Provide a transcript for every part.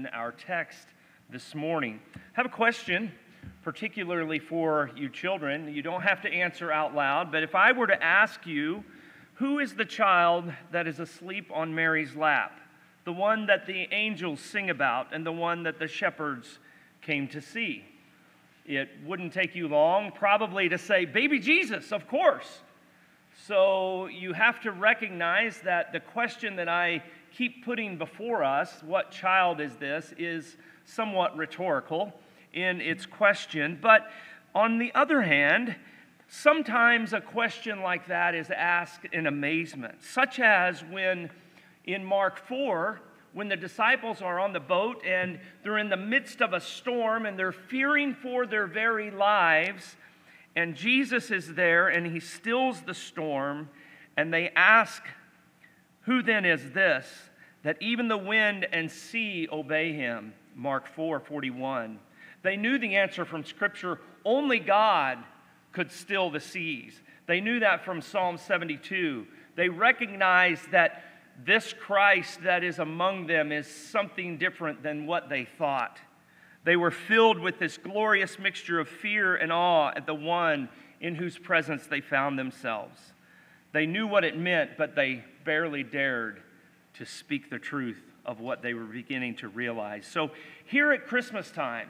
in our text this morning. I have a question, particularly for you children. You don't have to answer out loud, but if I were to ask you, who is the child that is asleep on Mary's lap? The one that the angels sing about and the one that the shepherds came to see. It wouldn't take you long, probably, to say, Baby Jesus, of course. So you have to recognize that the question that I keep putting before us, what child is this, is somewhat rhetorical in its question. But on the other hand, sometimes a question like that is asked in amazement, such as when in Mark 4, when the disciples are on the boat and they're in the midst of a storm and they're fearing for their very lives, and Jesus is there and he stills the storm, and they ask, Who then is this that even the wind and sea obey him? Mark 4 41. They knew the answer from Scripture only God could still the seas. They knew that from Psalm 72. They recognized that this Christ that is among them is something different than what they thought. They were filled with this glorious mixture of fear and awe at the one in whose presence they found themselves. They knew what it meant, but they barely dared to speak the truth of what they were beginning to realize. So, here at Christmas time,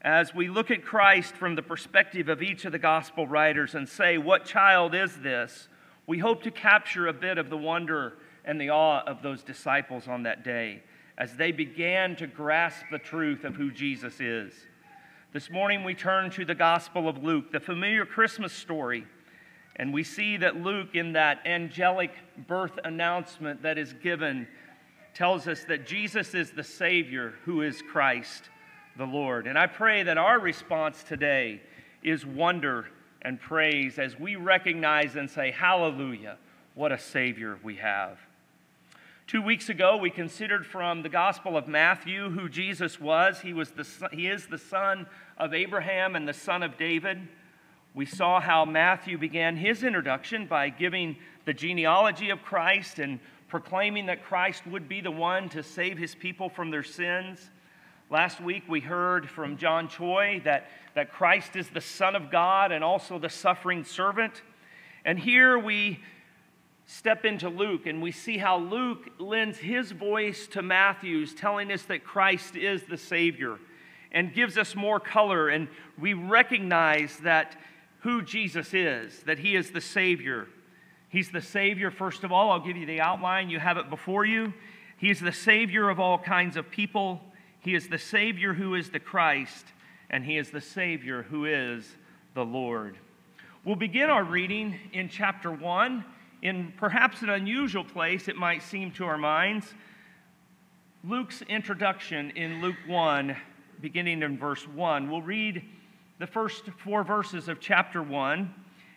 as we look at Christ from the perspective of each of the gospel writers and say, What child is this? we hope to capture a bit of the wonder and the awe of those disciples on that day as they began to grasp the truth of who Jesus is. This morning we turn to the Gospel of Luke, the familiar Christmas story, and we see that Luke, in that angelic birth announcement that is given, tells us that Jesus is the Savior who is Christ the Lord. And I pray that our response today is wonder and praise as we recognize and say, Hallelujah, what a Savior we have. Two weeks ago, we considered from the Gospel of Matthew who Jesus was. He, was the, he is the son of Abraham and the son of David. We saw how Matthew began his introduction by giving the genealogy of Christ and proclaiming that Christ would be the one to save his people from their sins. Last week, we heard from John Choi that, that Christ is the Son of God and also the suffering servant. And here we step into Luke and we see how Luke lends his voice to Matthew's, telling us that Christ is the Savior and gives us more color. And we recognize that who Jesus is, that he is the Savior. He's the Savior, first of all. I'll give you the outline, you have it before you. He is the Savior of all kinds of people. He is the Savior who is the Christ, and He is the Savior who is the Lord. We'll begin our reading in chapter 1 in perhaps an unusual place, it might seem to our minds. Luke's introduction in Luke 1, beginning in verse 1. We'll read the first four verses of chapter 1,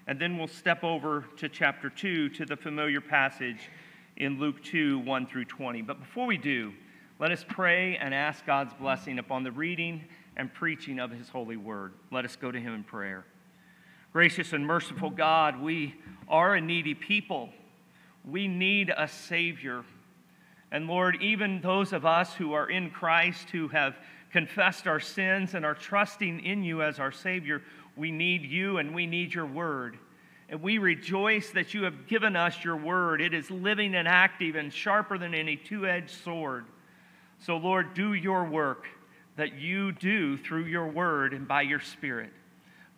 and then we'll step over to chapter 2 to the familiar passage in Luke 2, 1 through 20. But before we do, let us pray and ask God's blessing upon the reading and preaching of his holy word. Let us go to him in prayer. Gracious and merciful God, we are a needy people. We need a Savior. And Lord, even those of us who are in Christ, who have confessed our sins and are trusting in you as our Savior, we need you and we need your word. And we rejoice that you have given us your word. It is living and active and sharper than any two edged sword. So, Lord, do your work that you do through your word and by your spirit.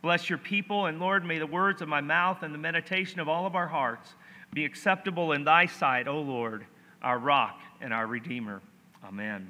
Bless your people, and Lord, may the words of my mouth and the meditation of all of our hearts be acceptable in thy sight, O Lord, our rock and our redeemer. Amen.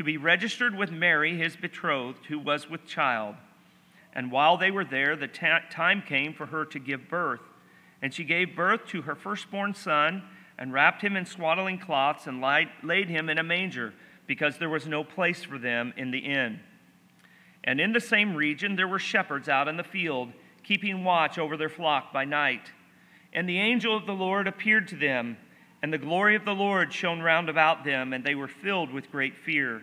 to be registered with Mary, his betrothed, who was with child. And while they were there, the time came for her to give birth. And she gave birth to her firstborn son, and wrapped him in swaddling cloths, and laid him in a manger, because there was no place for them in the inn. And in the same region there were shepherds out in the field, keeping watch over their flock by night. And the angel of the Lord appeared to them, and the glory of the Lord shone round about them, and they were filled with great fear.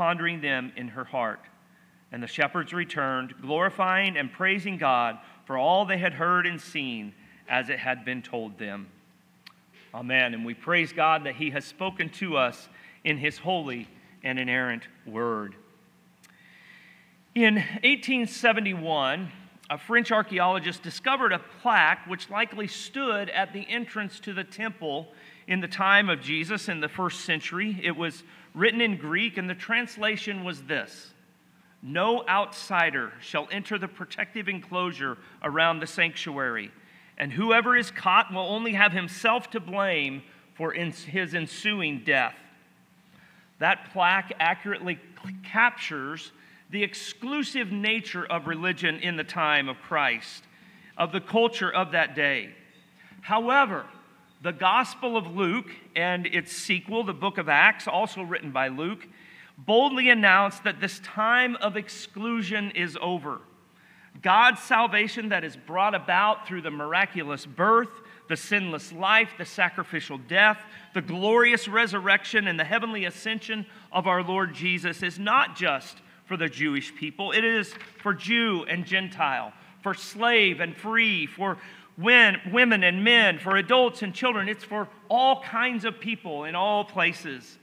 pondering them in her heart. And the shepherds returned, glorifying and praising God for all they had heard and seen as it had been told them. Amen. And we praise God that He has spoken to us in His holy and inerrant word. In 1871, a French archaeologist discovered a plaque which likely stood at the entrance to the temple in the time of Jesus in the first century. It was written in Greek, and the translation was this No outsider shall enter the protective enclosure around the sanctuary, and whoever is caught will only have himself to blame for his ensuing death. That plaque accurately captures the exclusive nature of religion in the time of Christ, of the culture of that day. However, the Gospel of Luke and its sequel, the book of Acts, also written by Luke, boldly announced that this time of exclusion is over. God's salvation that is brought about through the miraculous birth, the sinless life, the sacrificial death, the glorious resurrection, and the heavenly ascension of our Lord Jesus is not just for the Jewish people, it is for Jew and Gentile, for slave and free, for women and men, for adults and children. It's for all kinds of people in all places.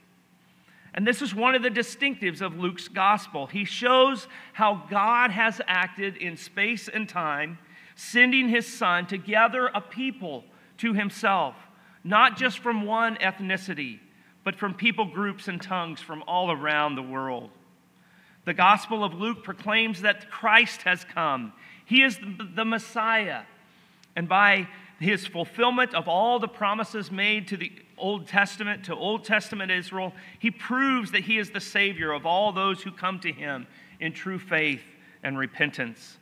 And this is one of the distinctives of Luke's gospel. He shows how God has acted in space and time, sending his son to gather a people to himself, not just from one ethnicity, but from people groups and tongues from all around the world. The Gospel of Luke proclaims that Christ has come. He is the Messiah. And by his fulfillment of all the promises made to the Old Testament, to Old Testament Israel, he proves that he is the Savior of all those who come to him in true faith and repentance.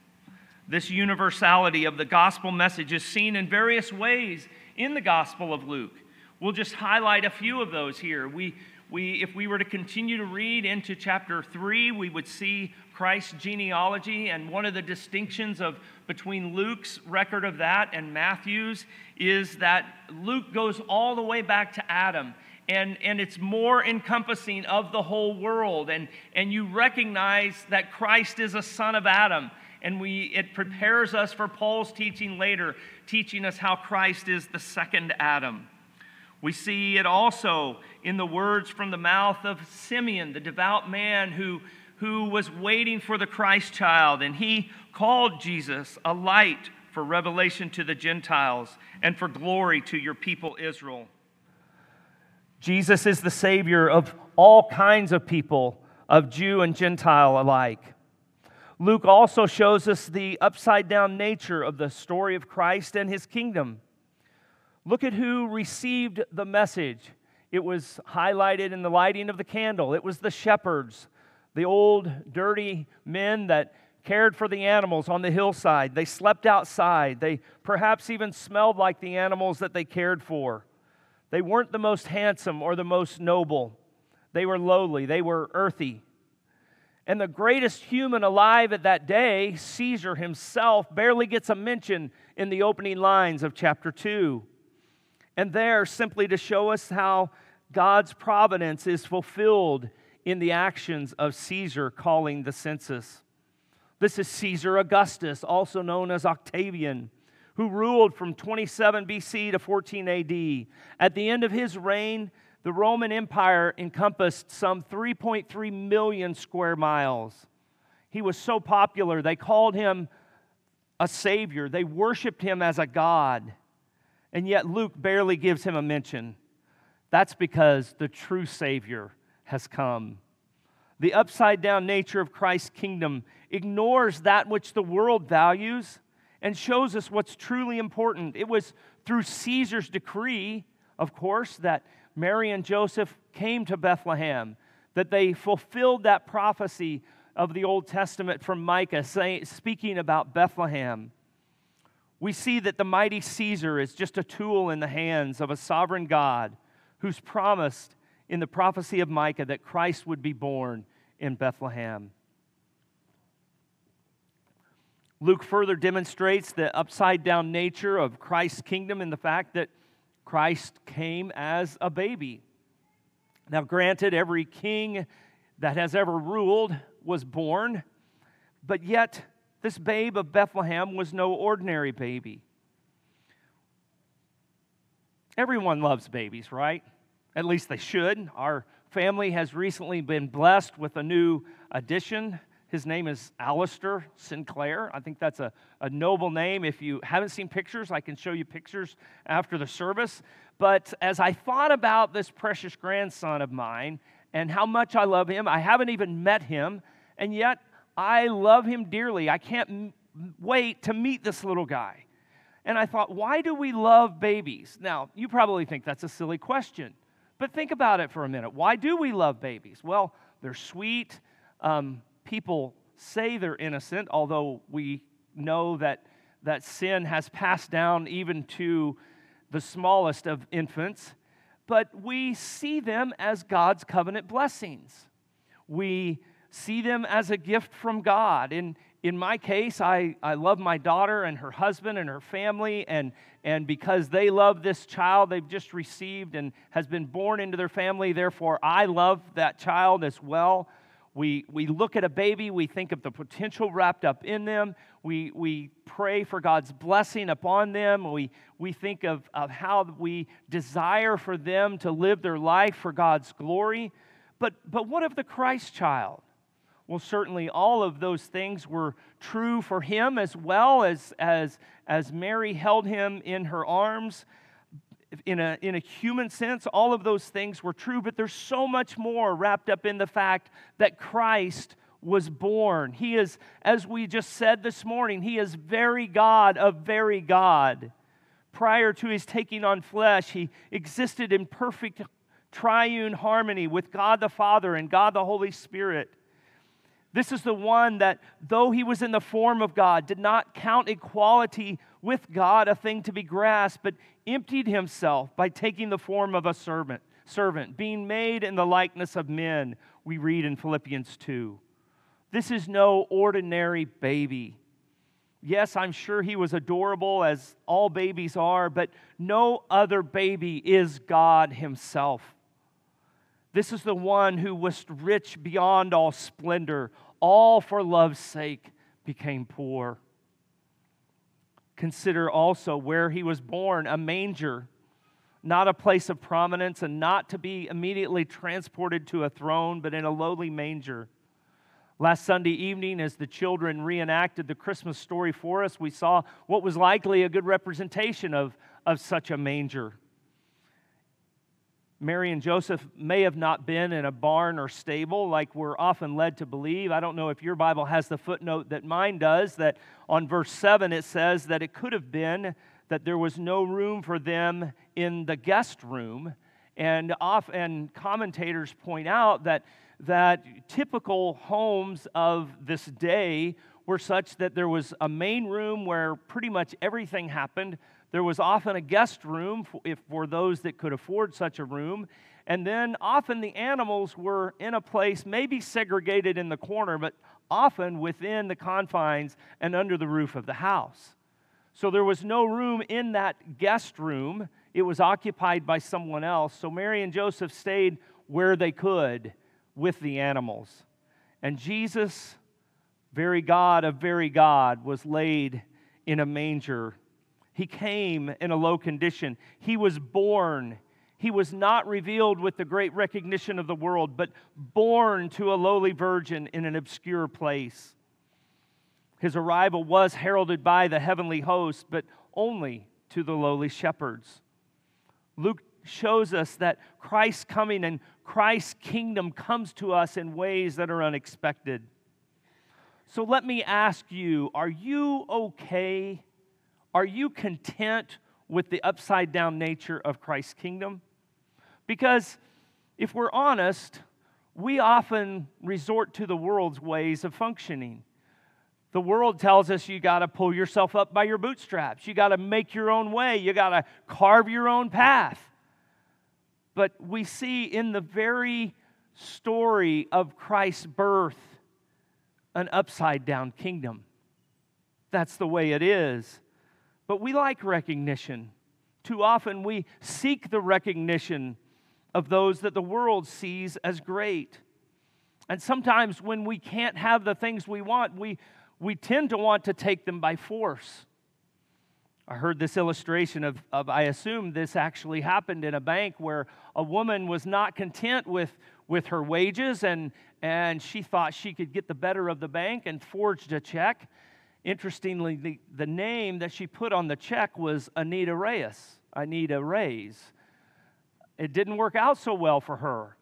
This universality of the gospel message is seen in various ways in the Gospel of Luke. We'll just highlight a few of those here. We, we, if we were to continue to read into chapter 3, we would see Christ's genealogy. And one of the distinctions of, between Luke's record of that and Matthew's is that Luke goes all the way back to Adam. And, and it's more encompassing of the whole world. And, and you recognize that Christ is a son of Adam and we, it prepares us for Paul's teaching later, teaching us how Christ is the second Adam. We see it also in the words from the mouth of Simeon, the devout man who, who was waiting for the Christ child, and he called Jesus a light for revelation to the Gentiles and for glory to your people Israel. Jesus is the Savior of all kinds of people, of Jew and Gentile alike. Luke also shows us the upside down nature of the story of Christ and his kingdom. Look at who received the message it was highlighted in the lighting of the candle. It was the shepherds, the old, dirty men that cared for the animals on the hillside. They slept outside. They perhaps even smelled like the animals that they cared for. They weren't the most handsome or the most noble. They were lowly, they were earthy. And the greatest human alive at that day, Caesar himself, barely gets a mention in the opening lines of chapter 2. And there, simply to show us how God's providence is fulfilled in the actions of Caesar calling the census. This is Caesar Augustus, also known as Octavian, who ruled from 27 BC to 14 AD. At the end of his reign, the Roman Empire encompassed some 3.3 million square miles. He was so popular, they called him a savior. They worshiped him as a god. And yet Luke barely gives him a mention. That's because the true savior has come. The upside down nature of Christ's kingdom ignores that which the world values and shows us what's truly important. It was through Caesar's decree, of course, that Mary and Joseph came to Bethlehem, that they fulfilled that prophecy of the Old Testament from Micah, say, speaking about Bethlehem. We see that the mighty Caesar is just a tool in the hands of a sovereign God who's promised in the prophecy of Micah that Christ would be born in Bethlehem. Luke further demonstrates the upside down nature of Christ's kingdom in the fact that Christ came as a baby. Now, granted, every king that has ever ruled was born, but yet this babe of Bethlehem was no ordinary baby. Everyone loves babies, right? At least they should. Our family has recently been blessed with a new addition his name is Alistair Sinclair. I think that's a, a noble name. If you haven't seen pictures, I can show you pictures after the service. But as I thought about this precious grandson of mine and how much I love him, I haven't even met him, and yet I love him dearly. I can't m- wait to meet this little guy. And I thought, why do we love babies? Now, you probably think that's a silly question, but think about it for a minute. Why do we love babies? Well, they're sweet. Um, people say they're innocent, although we know that, that sin has passed down even to the smallest of infants. But we see them as God's covenant blessings. We see them as a gift from God. In, in my case, I, I love my daughter and her husband and her family, and, and because they love this child they've just received and has been born into their family, therefore I love that child as well. We, we look at a baby, we think of the potential wrapped up in them. We, we pray for God's blessing upon them. We, we think of, of how we desire for them to live their life for God's glory. But, but what of the Christ child? Well, certainly all of those things were true for him as well as, as, as Mary held him in her arms in a, in a human sense, all of those things were true, but there's so much more wrapped up in the fact that Christ was born. He is, as we just said this morning, He is very God of very God. Prior to His taking on flesh, He existed in perfect triune harmony with God the Father and God the Holy Spirit. This is the one that, though he was in the form of God, did not count equality with God a thing to be grasped, but emptied himself by taking the form of a servant, servant, being made in the likeness of men, we read in Philippians 2. This is no ordinary baby. Yes, I'm sure he was adorable as all babies are, but no other baby is God himself. This is the one who was rich beyond all splendor, all for love's sake became poor. Consider also where he was born a manger, not a place of prominence, and not to be immediately transported to a throne, but in a lowly manger. Last Sunday evening, as the children reenacted the Christmas story for us, we saw what was likely a good representation of, of such a manger. Mary and Joseph may have not been in a barn or stable like we're often led to believe. I don't know if your Bible has the footnote that mine does, that on verse 7 it says that it could have been that there was no room for them in the guest room, And, off, and commentators point out that, that typical homes of this day were such that there was a main room where pretty much everything happened. There was often a guest room for, if, for those that could afford such a room. And then often the animals were in a place, maybe segregated in the corner, but often within the confines and under the roof of the house. So there was no room in that guest room. It was occupied by someone else. So Mary and Joseph stayed where they could with the animals. And Jesus, very God of very God, was laid in a manger. He came in a low condition. He was born. He was not revealed with the great recognition of the world, but born to a lowly virgin in an obscure place. His arrival was heralded by the heavenly host, but only to the lowly shepherds. Luke shows us that Christ's coming and Christ's kingdom comes to us in ways that are unexpected. So let me ask you are you okay? Are you content with the upside down nature of Christ's kingdom? Because if we're honest, we often resort to the world's ways of functioning. The world tells us you got to pull yourself up by your bootstraps. You got to make your own way. You got to carve your own path. But we see in the very story of Christ's birth an upside down kingdom. That's the way it is. But we like recognition. Too often we seek the recognition of those that the world sees as great. And sometimes when we can't have the things we want, we we tend to want to take them by force. I heard this illustration of, of, I assume this actually happened in a bank where a woman was not content with, with her wages and, and she thought she could get the better of the bank and forged a check. Interestingly, the, the name that she put on the check was Anita Reyes, Anita Reyes. It didn't work out so well for her.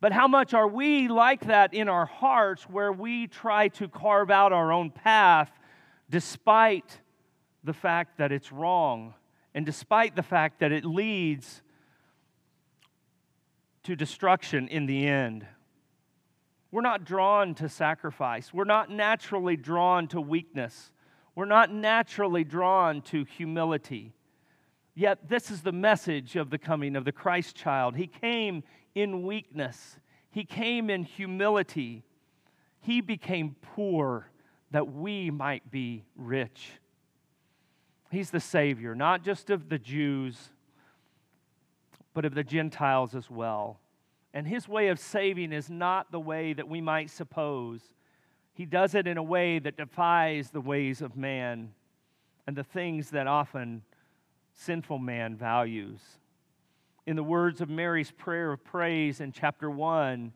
But how much are we like that in our hearts where we try to carve out our own path despite the fact that it's wrong and despite the fact that it leads to destruction in the end? We're not drawn to sacrifice. We're not naturally drawn to weakness. We're not naturally drawn to humility. Yet, this is the message of the coming of the Christ child. He came in weakness, He came in humility. He became poor that we might be rich. He's the Savior, not just of the Jews, but of the Gentiles as well. And His way of saving is not the way that we might suppose. He does it in a way that defies the ways of man and the things that often sinful man values. In the words of Mary's prayer of praise in chapter 1,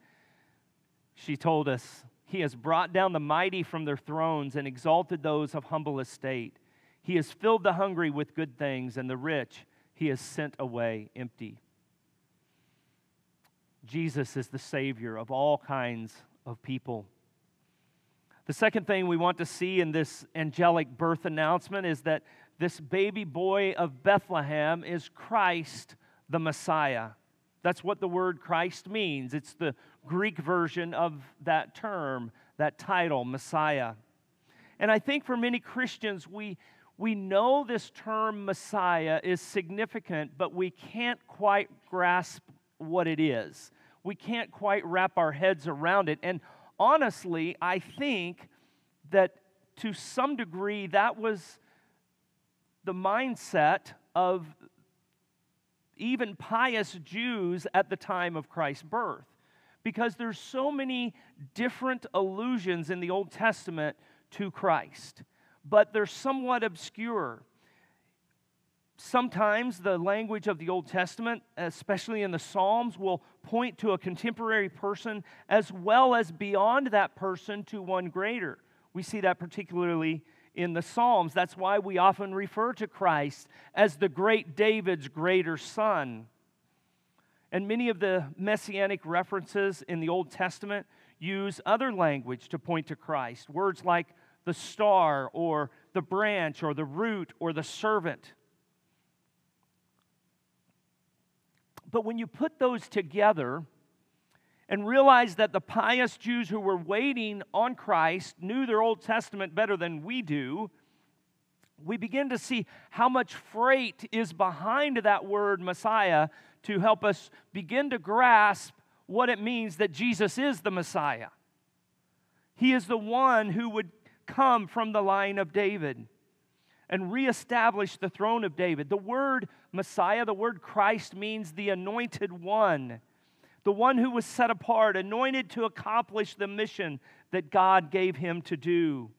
she told us, He has brought down the mighty from their thrones and exalted those of humble estate. He has filled the hungry with good things, and the rich he has sent away empty. Jesus is the Savior of all kinds of people. The second thing we want to see in this angelic birth announcement is that this baby boy of Bethlehem is Christ the Messiah. That's what the word Christ means. It's the Greek version of that term, that title, Messiah. And I think for many Christians, we, we know this term Messiah is significant, but we can't quite grasp what it is. We can't quite wrap our heads around it. And honestly, I think that to some degree that was the mindset of even pious Jews at the time of Christ's birth. Because there's so many different allusions in the Old Testament to Christ, but they're somewhat obscure. Sometimes the language of the Old Testament, especially in the Psalms, will point to a contemporary person as well as beyond that person to one greater. We see that particularly in the Psalms. That's why we often refer to Christ as the great David's greater son. And many of the messianic references in the Old Testament use other language to point to Christ. Words like the star or the branch or the root or the servant. But when you put those together and realize that the pious Jews who were waiting on Christ knew their Old Testament better than we do, we begin to see how much freight is behind that word Messiah to help us begin to grasp what it means that Jesus is the Messiah. He is the one who would come from the line of David and reestablish the throne of David. The word Messiah, the word Christ, means the anointed one, the one who was set apart, anointed to accomplish the mission that God gave him to do.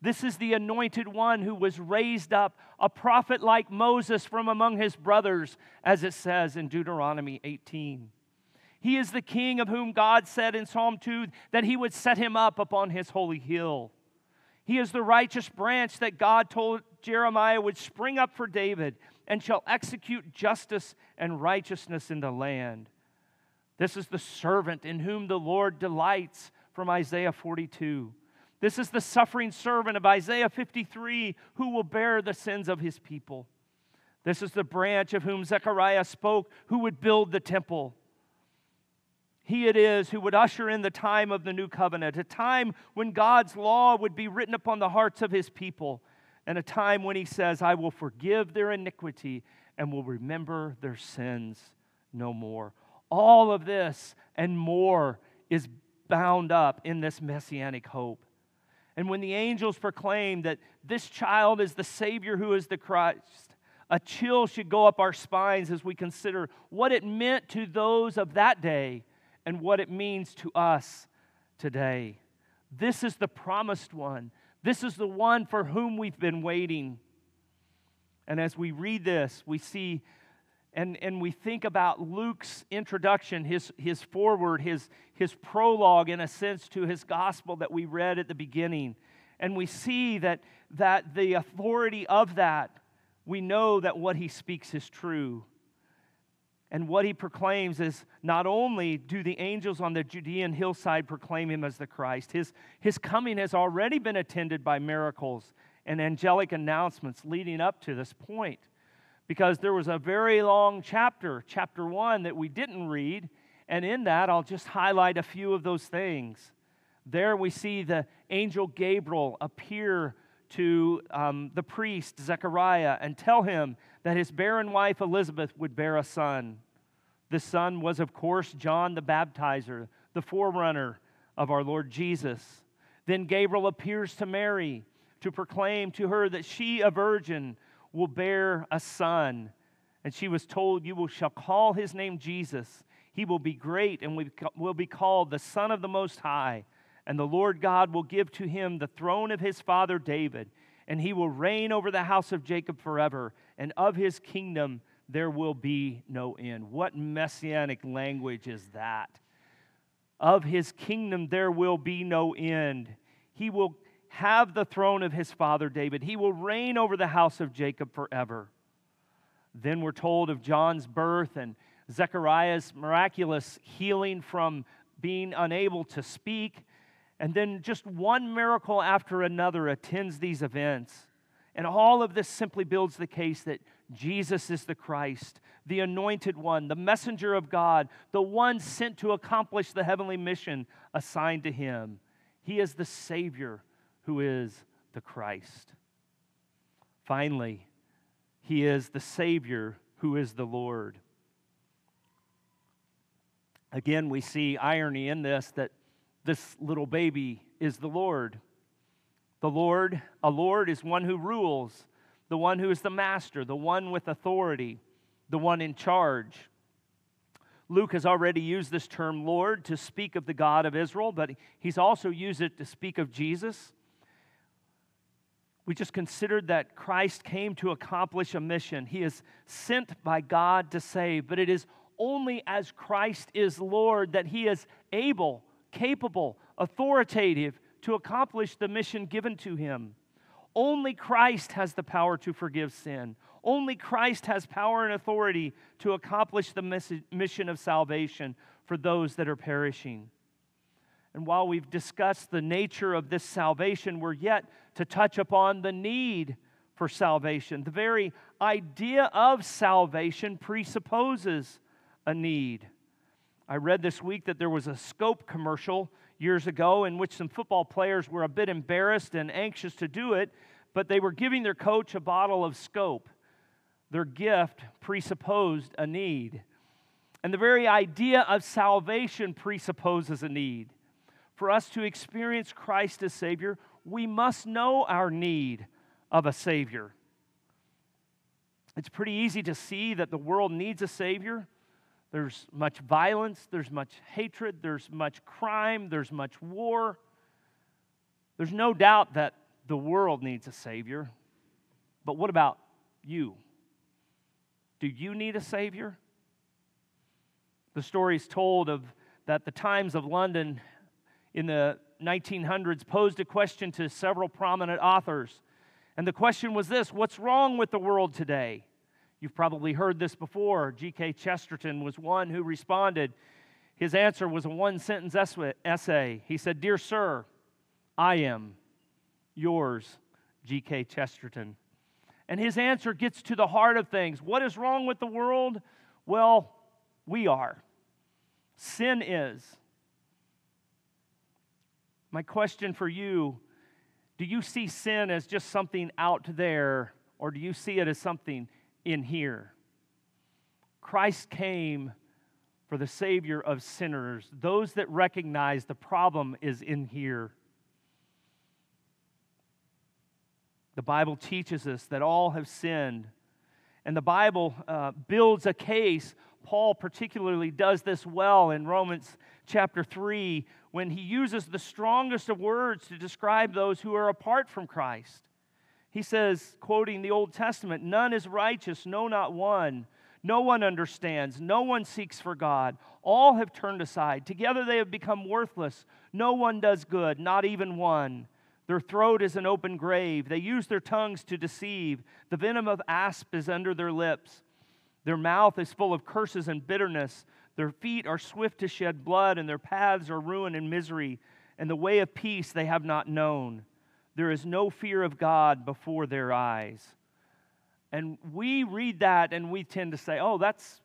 This is the anointed one who was raised up, a prophet like Moses from among his brothers, as it says in Deuteronomy 18. He is the king of whom God said in Psalm 2 that he would set him up upon his holy hill. He is the righteous branch that God told Jeremiah would spring up for David and shall execute justice and righteousness in the land. This is the servant in whom the Lord delights from Isaiah 42. This is the suffering servant of Isaiah 53 who will bear the sins of his people. This is the branch of whom Zechariah spoke who would build the temple. He it is who would usher in the time of the new covenant, a time when God's law would be written upon the hearts of his people, and a time when he says, I will forgive their iniquity and will remember their sins no more. All of this and more is bound up in this messianic hope. And when the angels proclaim that this child is the Savior who is the Christ, a chill should go up our spines as we consider what it meant to those of that day and what it means to us today. This is the promised one. This is the one for whom we've been waiting. And as we read this, we see and, and we think about Luke's introduction, his, his foreword, his, his prologue, in a sense, to his gospel that we read at the beginning. And we see that, that the authority of that, we know that what he speaks is true. And what he proclaims is not only do the angels on the Judean hillside proclaim him as the Christ, his, his coming has already been attended by miracles and angelic announcements leading up to this point. Because there was a very long chapter, chapter one, that we didn't read. And in that, I'll just highlight a few of those things. There we see the angel Gabriel appear to um, the priest Zechariah and tell him that his barren wife Elizabeth would bear a son. The son was, of course, John the Baptizer, the forerunner of our Lord Jesus. Then Gabriel appears to Mary to proclaim to her that she, a virgin, will bear a son. And she was told, You will, shall call his name Jesus. He will be great and will be called the Son of the Most High. And the Lord God will give to him the throne of his father David, and he will reign over the house of Jacob forever, and of his kingdom there will be no end. What messianic language is that? Of his kingdom there will be no end. He will have the throne of his father David, he will reign over the house of Jacob forever. Then we're told of John's birth and Zechariah's miraculous healing from being unable to speak and then just one miracle after another attends these events. And all of this simply builds the case that Jesus is the Christ, the anointed one, the messenger of God, the one sent to accomplish the heavenly mission assigned to him. He is the Savior who is the Christ. Finally, he is the Savior who is the Lord. Again, we see irony in this that this little baby is the Lord. The Lord, a Lord, is one who rules, the one who is the master, the one with authority, the one in charge. Luke has already used this term Lord to speak of the God of Israel, but he's also used it to speak of Jesus. We just considered that Christ came to accomplish a mission. He is sent by God to save, but it is only as Christ is Lord that he is able capable, authoritative to accomplish the mission given to him. Only Christ has the power to forgive sin. Only Christ has power and authority to accomplish the mission of salvation for those that are perishing. And while we've discussed the nature of this salvation, we're yet to touch upon the need for salvation. The very idea of salvation presupposes a need. I read this week that there was a scope commercial years ago in which some football players were a bit embarrassed and anxious to do it, but they were giving their coach a bottle of scope. Their gift presupposed a need. And the very idea of salvation presupposes a need. For us to experience Christ as Savior, we must know our need of a Savior. It's pretty easy to see that the world needs a Savior. There's much violence, there's much hatred, there's much crime, there's much war. There's no doubt that the world needs a Savior. But what about you? Do you need a Savior? The story is told of that the Times of London in the 1900s posed a question to several prominent authors. And the question was this What's wrong with the world today? You've probably heard this before. G.K. Chesterton was one who responded. His answer was a one sentence essay. He said, Dear Sir, I am yours, G.K. Chesterton. And his answer gets to the heart of things. What is wrong with the world? Well, we are. Sin is. My question for you do you see sin as just something out there, or do you see it as something in here? Christ came for the Savior of sinners, those that recognize the problem is in here. The Bible teaches us that all have sinned. And the Bible uh, builds a case. Paul particularly does this well in Romans chapter 3 when he uses the strongest of words to describe those who are apart from Christ. He says, quoting the Old Testament, None is righteous, no, not one. No one understands. No one seeks for God. All have turned aside. Together they have become worthless. No one does good, not even one. Their throat is an open grave. They use their tongues to deceive. The venom of asp is under their lips. Their mouth is full of curses and bitterness. Their feet are swift to shed blood, and their paths are ruin and misery. And the way of peace they have not known. There is no fear of God before their eyes. And we read that and we tend to say, oh, that's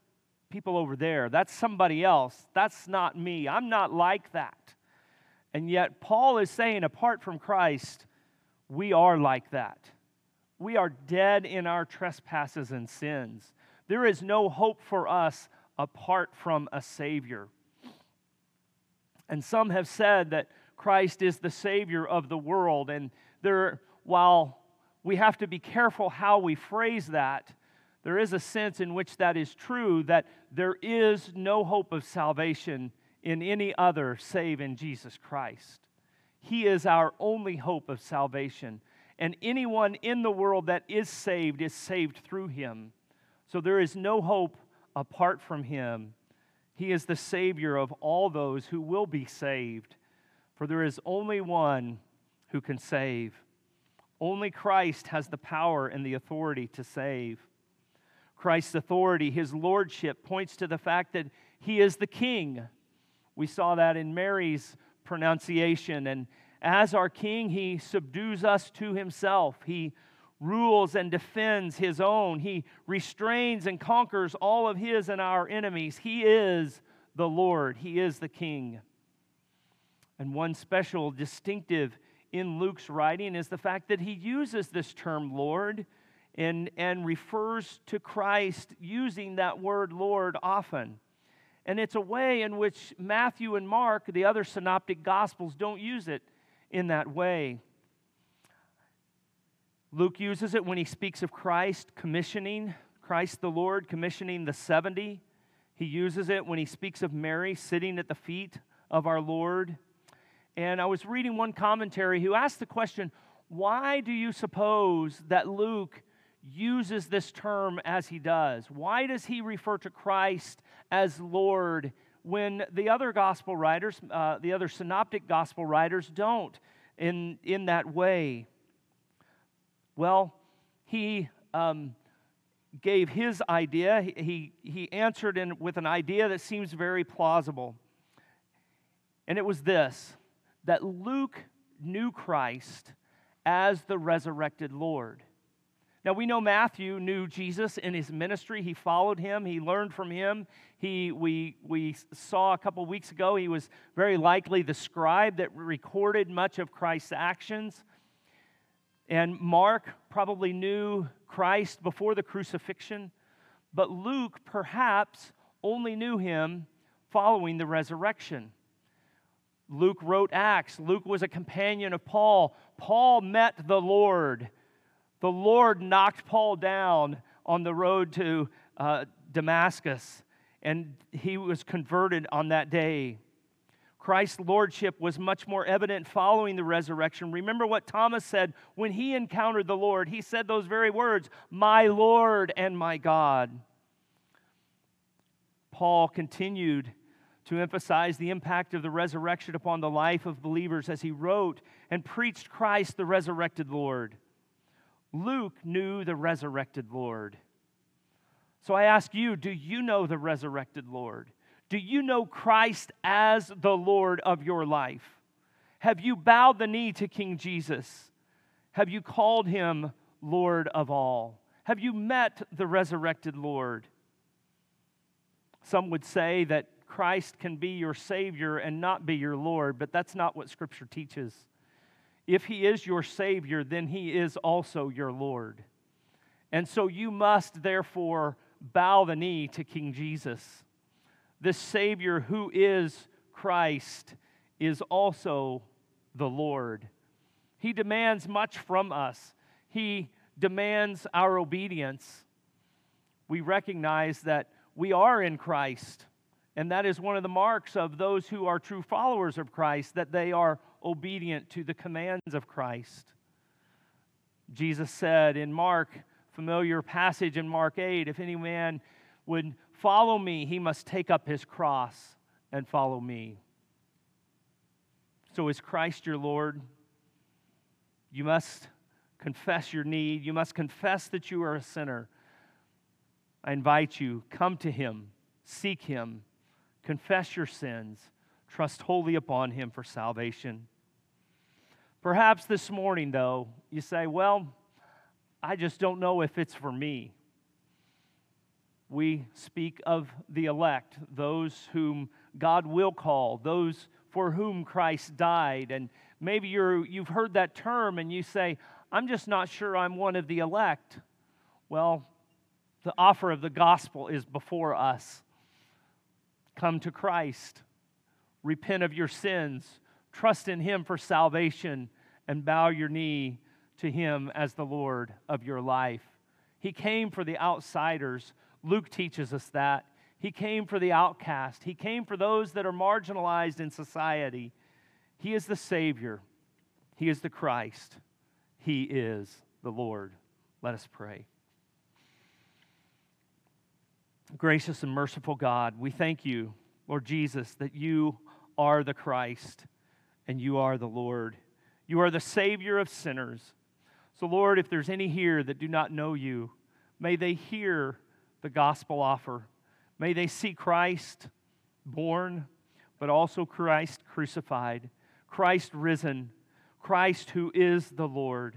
people over there. That's somebody else. That's not me. I'm not like that. And yet, Paul is saying, apart from Christ, we are like that. We are dead in our trespasses and sins. There is no hope for us apart from a Savior. And some have said that Christ is the Savior of the world. And there, while we have to be careful how we phrase that, there is a sense in which that is true that there is no hope of salvation in any other save in Jesus Christ. He is our only hope of salvation. And anyone in the world that is saved is saved through him. So there is no hope apart from him. He is the Savior of all those who will be saved. For there is only one who can save. Only Christ has the power and the authority to save. Christ's authority, his lordship, points to the fact that he is the king we saw that in Mary's pronunciation. And as our king, he subdues us to himself. He rules and defends his own. He restrains and conquers all of his and our enemies. He is the Lord, he is the king. And one special distinctive in Luke's writing is the fact that he uses this term Lord and, and refers to Christ using that word Lord often. And it's a way in which Matthew and Mark, the other synoptic gospels, don't use it in that way. Luke uses it when he speaks of Christ commissioning, Christ the Lord commissioning the 70. He uses it when he speaks of Mary sitting at the feet of our Lord. And I was reading one commentary who asked the question why do you suppose that Luke uses this term as he does? Why does he refer to Christ as Lord when the other gospel writers, uh, the other synoptic gospel writers, don't in, in that way? Well, he um, gave his idea. He, he answered in, with an idea that seems very plausible. And it was this that Luke knew Christ as the resurrected Lord Now, we know Matthew knew Jesus in his ministry. He followed him, he learned from him. He, we, we saw a couple weeks ago, he was very likely the scribe that recorded much of Christ's actions. And Mark probably knew Christ before the crucifixion, but Luke perhaps only knew him following the resurrection. Luke wrote Acts. Luke was a companion of Paul. Paul met the Lord the Lord knocked Paul down on the road to uh, Damascus, and he was converted on that day. Christ's lordship was much more evident following the resurrection. Remember what Thomas said when he encountered the Lord. He said those very words, My Lord and my God. Paul continued to emphasize the impact of the resurrection upon the life of believers as he wrote and preached Christ, the resurrected Lord. Luke knew the resurrected Lord. So I ask you do you know the resurrected Lord? Do you know Christ as the Lord of your life? Have you bowed the knee to King Jesus? Have you called him Lord of all? Have you met the resurrected Lord? Some would say that Christ can be your Savior and not be your Lord, but that's not what Scripture teaches. If he is your Savior, then he is also your Lord. And so you must therefore bow the knee to King Jesus. This Savior who is Christ is also the Lord. He demands much from us, He demands our obedience. We recognize that we are in Christ, and that is one of the marks of those who are true followers of Christ, that they are obedient to the commands of Christ. Jesus said in Mark, familiar passage in Mark 8, if any man would follow me, he must take up his cross and follow me. So is Christ your Lord? You must confess your need. You must confess that you are a sinner. I invite you, come to him, seek him, confess your sins, trust wholly upon him for salvation. Perhaps this morning, though, you say, Well, I just don't know if it's for me. We speak of the elect, those whom God will call, those for whom Christ died. And maybe you're, you've heard that term and you say, I'm just not sure I'm one of the elect. Well, the offer of the gospel is before us. Come to Christ, repent of your sins, trust in Him for salvation, and bow your knee to Him as the Lord of your life. He came for the outsiders. Luke teaches us that. He came for the outcast. He came for those that are marginalized in society. He is the Savior. He is the Christ. He is the Lord. Let us pray. Gracious and merciful God, we thank you, Lord Jesus, that you are the Christ and you are the Lord. You are the Savior of sinners. So, Lord, if there's any here that do not know you, may they hear the gospel offer. May they see Christ born, but also Christ crucified, Christ risen, Christ who is the Lord.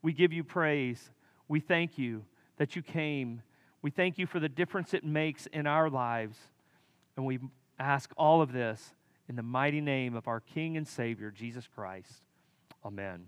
We give you praise. We thank you that you came. We thank you for the difference it makes in our lives. And we ask all of this in the mighty name of our King and Savior, Jesus Christ. Amen.